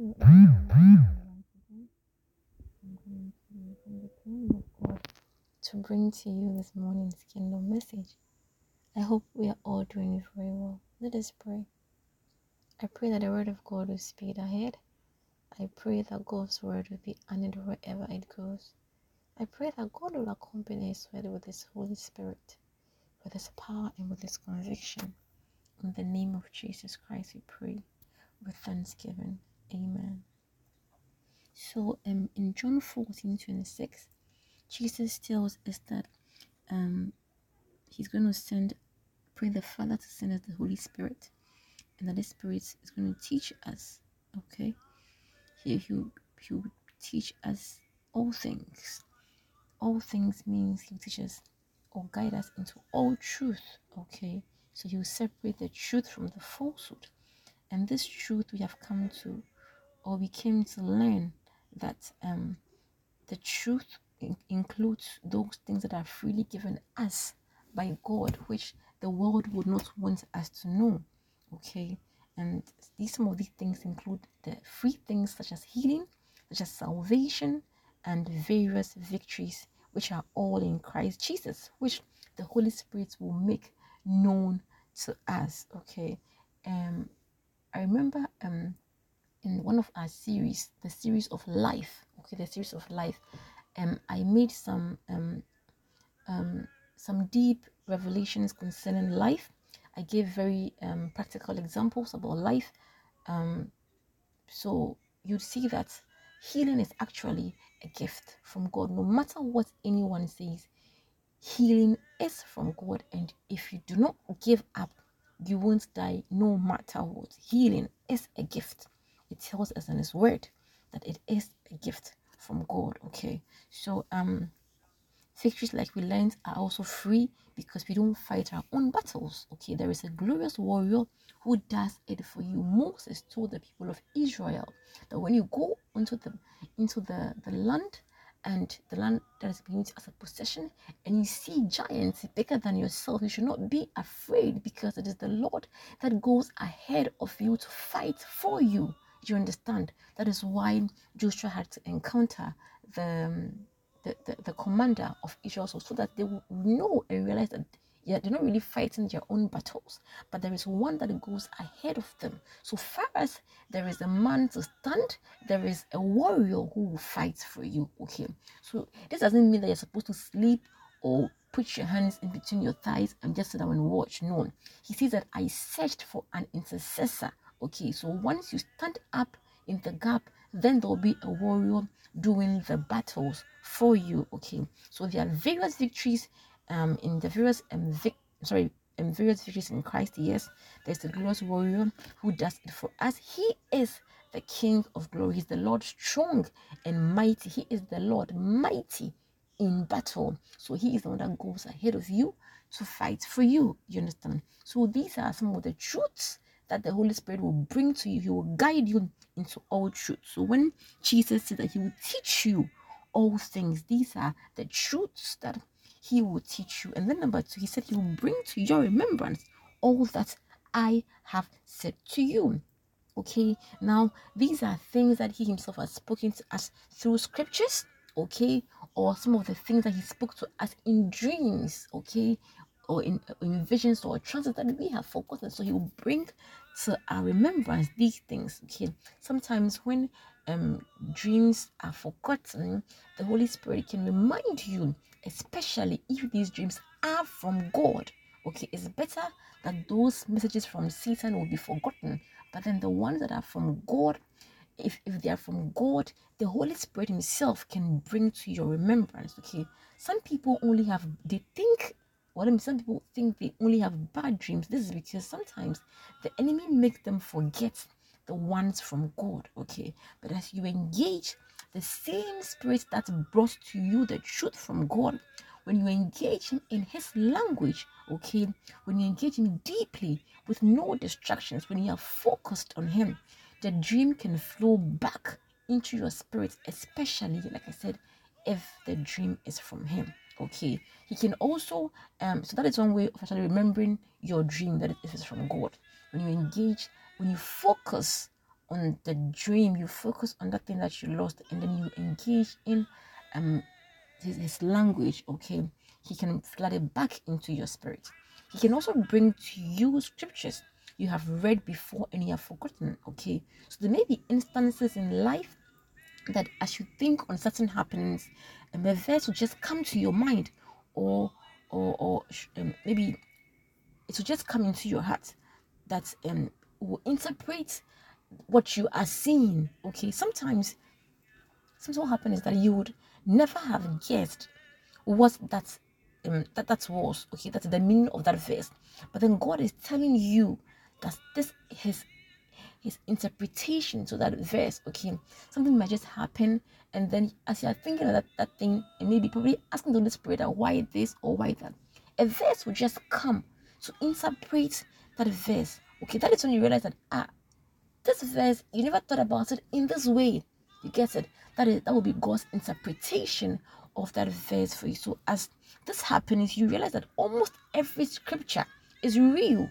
to bring to you this morning's kingdom message. I hope we are all doing very well. Let us pray. I pray that the word of God will speed ahead. I pray that God's word will be honored wherever it goes. I pray that God will accompany His word with His Holy Spirit, with His power and with His conviction. In the name of Jesus Christ, we pray with thanksgiving. Amen. So um in John 14 26, Jesus tells us that um he's going to send pray the Father to send us the Holy Spirit and that the Spirit is going to teach us. Okay. He he'll he'll teach us all things. All things means he'll teach us or guide us into all truth. Okay. So he'll separate the truth from the falsehood. And this truth we have come to or we came to learn that um, the truth in- includes those things that are freely given us by God, which the world would not want us to know. Okay, and these some of these things include the free things such as healing, such as salvation, and various victories, which are all in Christ Jesus, which the Holy Spirit will make known to us. Okay, um, I remember um in one of our series, the series of life, okay, the series of life, um, I made some um, um, some deep revelations concerning life. I gave very um, practical examples about life. Um, so you'd see that healing is actually a gift from God. No matter what anyone says, healing is from God. And if you do not give up, you won't die no matter what. Healing is a gift. It tells us in His Word that it is a gift from God. Okay, so um Victories, like we learned, are also free because we don't fight our own battles. Okay, there is a glorious warrior who does it for you. Moses told the people of Israel that when you go into the into the, the land and the land that is being used as a possession, and you see giants bigger than yourself, you should not be afraid because it is the Lord that goes ahead of you to fight for you. You understand? That is why Joshua had to encounter the um, the, the, the commander of Israel so, that they know and realize that yeah, they're not really fighting their own battles, but there is one that goes ahead of them. So far as there is a man to stand, there is a warrior who will fight for you. Okay, so this doesn't mean that you're supposed to sleep or put your hands in between your thighs and just sit down and watch. No, he says that I searched for an intercessor. Okay, so once you stand up in the gap, then there'll be a warrior doing the battles for you. Okay, so there are various victories um in the various um vic- sorry um, various victories in Christ. Yes, there's the glorious warrior who does it for us. He is the King of glory. He's the Lord strong and mighty. He is the Lord mighty in battle. So he is the one that goes ahead of you to fight for you. You understand? So these are some of the truths that the Holy Spirit will bring to you. He will guide you into all truth. So when Jesus said that he will teach you all things, these are the truths that he will teach you. And then number two, he said he will bring to your remembrance all that I have said to you. Okay, now these are things that he himself has spoken to us through scriptures, okay, or some of the things that he spoke to us in dreams, okay, or in, in visions or trances that we have forgotten. So he will bring to our remembrance these things, okay. Sometimes when um dreams are forgotten, the Holy Spirit can remind you, especially if these dreams are from God. Okay, it's better that those messages from Satan will be forgotten but then the ones that are from God, if, if they are from God, the Holy Spirit Himself can bring to your remembrance. Okay. Some people only have they think well, I mean, some people think they only have bad dreams. This is because sometimes the enemy makes them forget the ones from God. Okay. But as you engage the same spirit that brought to you the truth from God, when you engage him in his language, okay, when you engage him deeply with no distractions, when you are focused on him, the dream can flow back into your spirit, especially, like I said, if the dream is from him. Okay, he can also, um, so that is one way of actually remembering your dream that it is from God. When you engage, when you focus on the dream, you focus on that thing that you lost, and then you engage in um his, his language, okay, he can flood it back into your spirit. He can also bring to you scriptures you have read before and you have forgotten, okay. So there may be instances in life that as you think on certain happenings, and the verse will just come to your mind, or or or um, maybe it will just come into your heart that um will interpret what you are seeing. Okay, sometimes sometimes what happens is that you would never have guessed what that um, that that was. Okay, that's the meaning of that verse. But then God is telling you that this is his interpretation to that verse. Okay, something might just happen, and then as you're thinking of that, that thing, and maybe probably asking the Holy Spirit that why this or why that, a verse will just come to interpret that verse. Okay, that is when you realize that ah, this verse you never thought about it in this way. You get it? That is that will be God's interpretation of that verse for you. So as this happens, you realize that almost every scripture is real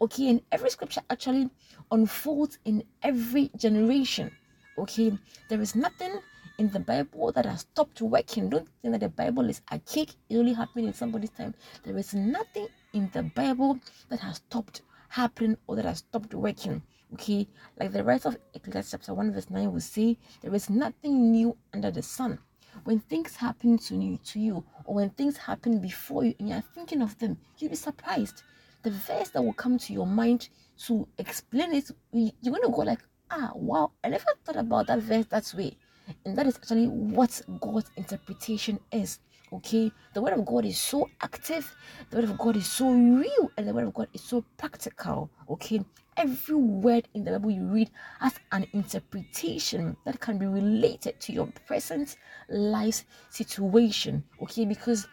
okay and every scripture actually unfolds in every generation okay? There is nothing in the bible that has stopped working. Don't think that the bible is archaic it only happened in somebody's time. There is nothing in the bible that has stopped happening or that has stopped working okay? Like the writer of ecclesiastes chapter 1 verse 9 will say there is nothing new under the sun. When things happen to you to you or when things happen before you and you're thinking of them you'll be surprised the verse that will come to your mind to explain it, you're going to go like, ah, wow, I never thought about that verse that way. And that is actually what God's interpretation is. Okay, the word of God is so active, the word of God is so real, and the word of God is so practical. Okay, every word in the Bible you read has an interpretation that can be related to your present life situation. Okay, because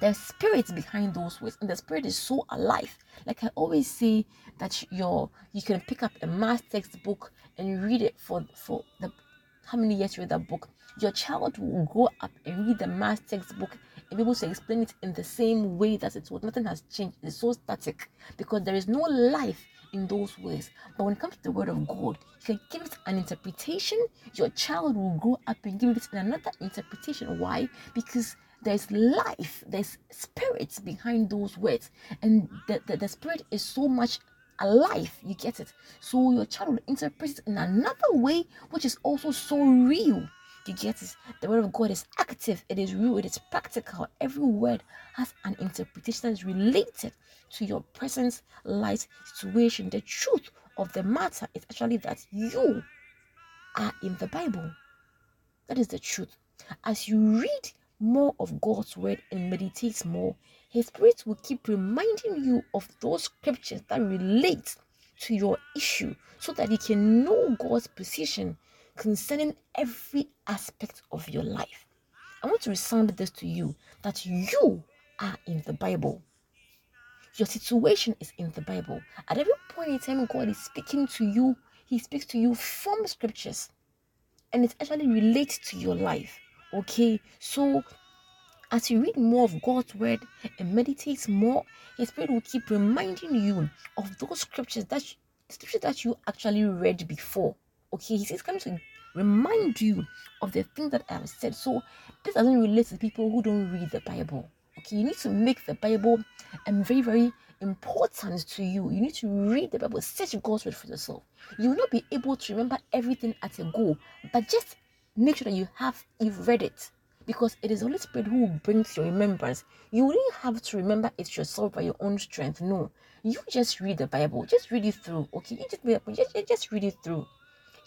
there's spirit behind those words and the spirit is so alive. Like i always say that you're you can pick up a math textbook and read it for for the how many years you read that book. Your child will grow up and read the math textbook and be able to explain it in the same way that it was nothing has changed. It's so static because there is no life in those words. But when it comes to the word of god you can give it an interpretation. Your child will grow up and give it another interpretation. Why? Because there's life, there's spirits behind those words, and the, the, the spirit is so much alive. You get it? So your child will interpret it in another way, which is also so real. You get it? The word of God is active, it is real, it is practical. Every word has an interpretation that is related to your present life situation. The truth of the matter is actually that you are in the Bible. That is the truth. As you read more of God's word and meditate more, His Spirit will keep reminding you of those scriptures that relate to your issue so that you can know God's position concerning every aspect of your life. I want to resound this to you that you are in the Bible. Your situation is in the Bible. At every point in time, God is speaking to you, He speaks to you from scriptures, and it actually relates to your life. Okay, so as you read more of God's word and meditate more, His Spirit will keep reminding you of those scriptures that scriptures that you actually read before. Okay, He's coming to remind you of the things that I have said. So this doesn't relate to people who don't read the Bible. Okay, you need to make the Bible and very, very important to you. You need to read the Bible, search God's word for yourself. You will not be able to remember everything at a go, but just make sure that you have you've read it because it is the Holy Spirit who brings your remembrance. You wouldn't have to remember it yourself by your own strength. No, you just read the Bible, just read it through. Okay, you just just, just read it through.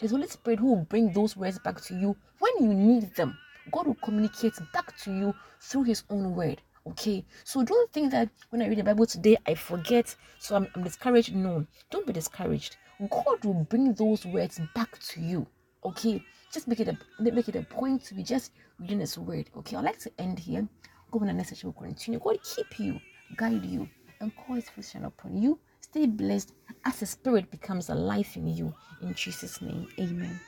It is the Holy Spirit who will bring those words back to you when you need them. God will communicate back to you through His own word. Okay, so don't think that when I read the Bible today I forget, so I'm, I'm discouraged. No, don't be discouraged. God will bring those words back to you. Okay, just make it a make it a point to be just reading His word. Okay, I'd like to end here. Go on the next session will continue. God keep you, guide you, and call His face upon you. Stay blessed as the Spirit becomes alive in you. In Jesus' name, Amen.